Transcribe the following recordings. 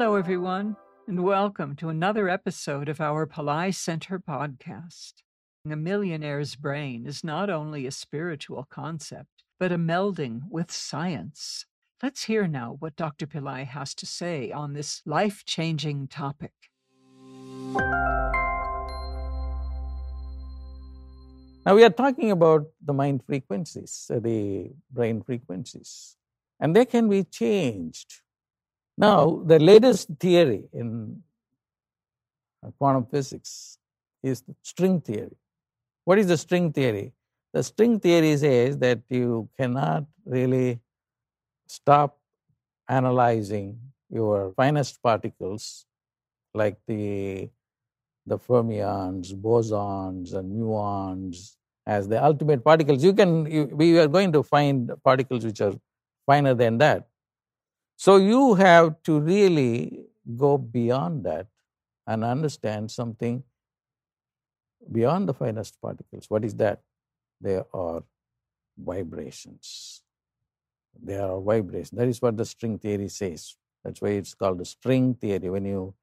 Hello, everyone, and welcome to another episode of our Pillai Center podcast. A millionaire's brain is not only a spiritual concept, but a melding with science. Let's hear now what Dr. Pillai has to say on this life changing topic. Now, we are talking about the mind frequencies, uh, the brain frequencies, and they can be changed. Now, the latest theory in uh, quantum physics is the string theory. What is the string theory? The string theory says that you cannot really stop analyzing your finest particles like the the fermions, bosons, and muons as the ultimate particles. You can you, we are going to find particles which are finer than that. So you have to really go beyond that and understand something beyond the finest particles. What is that? They are vibrations. They are vibrations. That is what the string theory says. That's why it's called the string theory. When you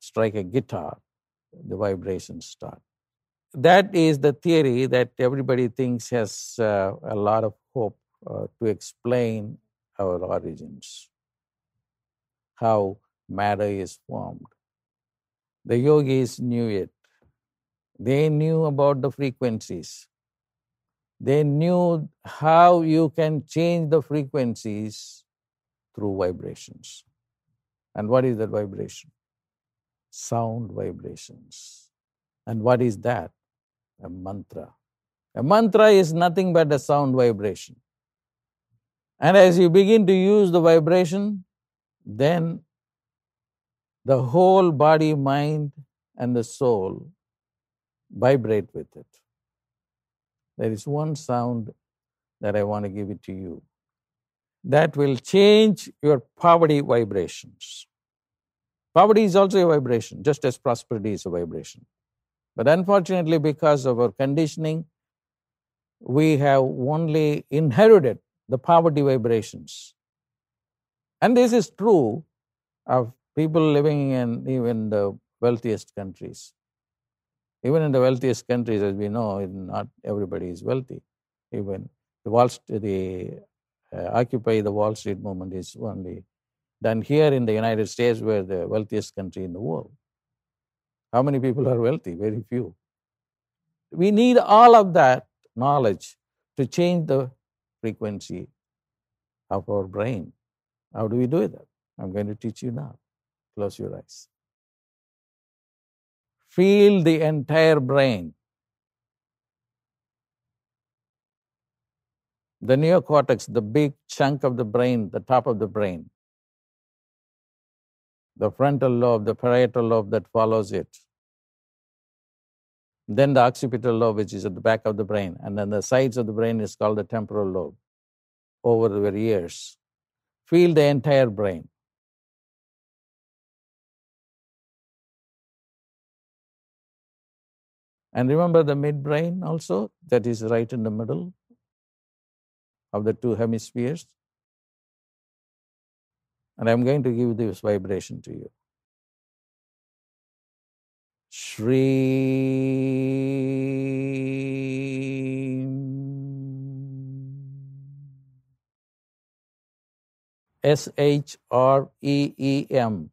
strike a guitar, the vibrations start. That is the theory that everybody thinks has uh, a lot of hope uh, to explain our origins, how matter is formed. The yogis knew it. They knew about the frequencies. They knew how you can change the frequencies through vibrations. And what is that vibration? Sound vibrations. And what is that? A mantra. A mantra is nothing but a sound vibration. And as you begin to use the vibration, then the whole body, mind, and the soul vibrate with it. There is one sound that I want to give it to you that will change your poverty vibrations. Poverty is also a vibration, just as prosperity is a vibration. But unfortunately, because of our conditioning, we have only inherited the poverty vibrations. And this is true of people living in even the wealthiest countries. Even in the wealthiest countries, as we know, not everybody is wealthy. Even the Wall Street, the uh, Occupy the Wall Street movement is only done here in the United States, we're the wealthiest country in the world. How many people are wealthy? Very few. We need all of that knowledge to change the frequency of our brain. How do we do that? I'm going to teach you now. Close your eyes. Feel the entire brain. The neocortex, the big chunk of the brain, the top of the brain. The frontal lobe, the parietal lobe that follows it. Then the occipital lobe, which is at the back of the brain. And then the sides of the brain is called the temporal lobe over the years. Feel the entire brain. And remember the midbrain also, that is right in the middle of the two hemispheres. And I'm going to give this vibration to you. Shreem. S H R E E M.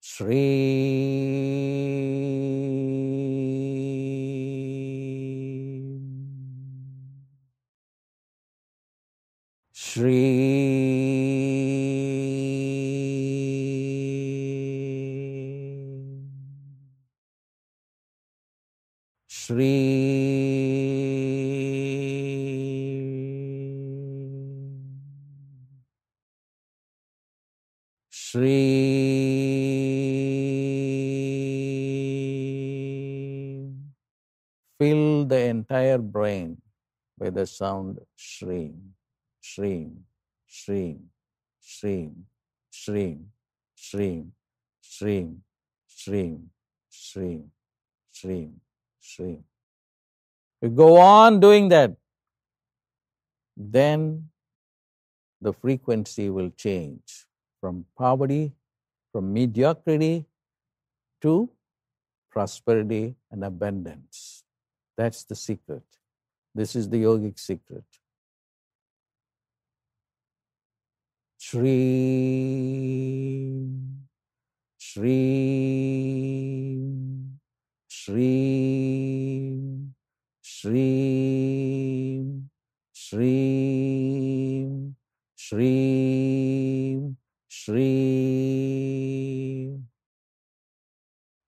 Shreem. Shreem. Shreem. Fill the entire brain with the sound shreem, shreem, shreem, shreem, shreem, shreem, shreem, shreem, shreem, shreem, shreem. You go on doing that, then the frequency will change from poverty from mediocrity to prosperity and abundance. That's the secret. This is the yogic secret. Shreem, Shreem, Shreem, Shreem, Shreem, Shreem, Shreem.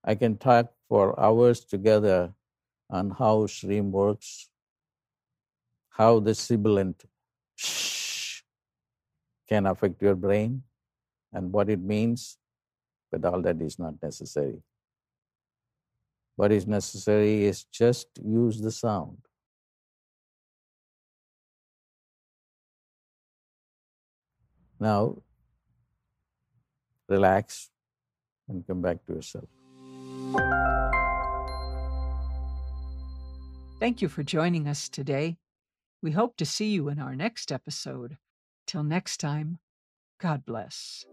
I can talk for hours together on how Shreem works, how the sibilant shh can affect your brain and what it means, but all that is not necessary. What is necessary is just use the sound. Now, relax and come back to yourself. Thank you for joining us today. We hope to see you in our next episode. Till next time, God bless.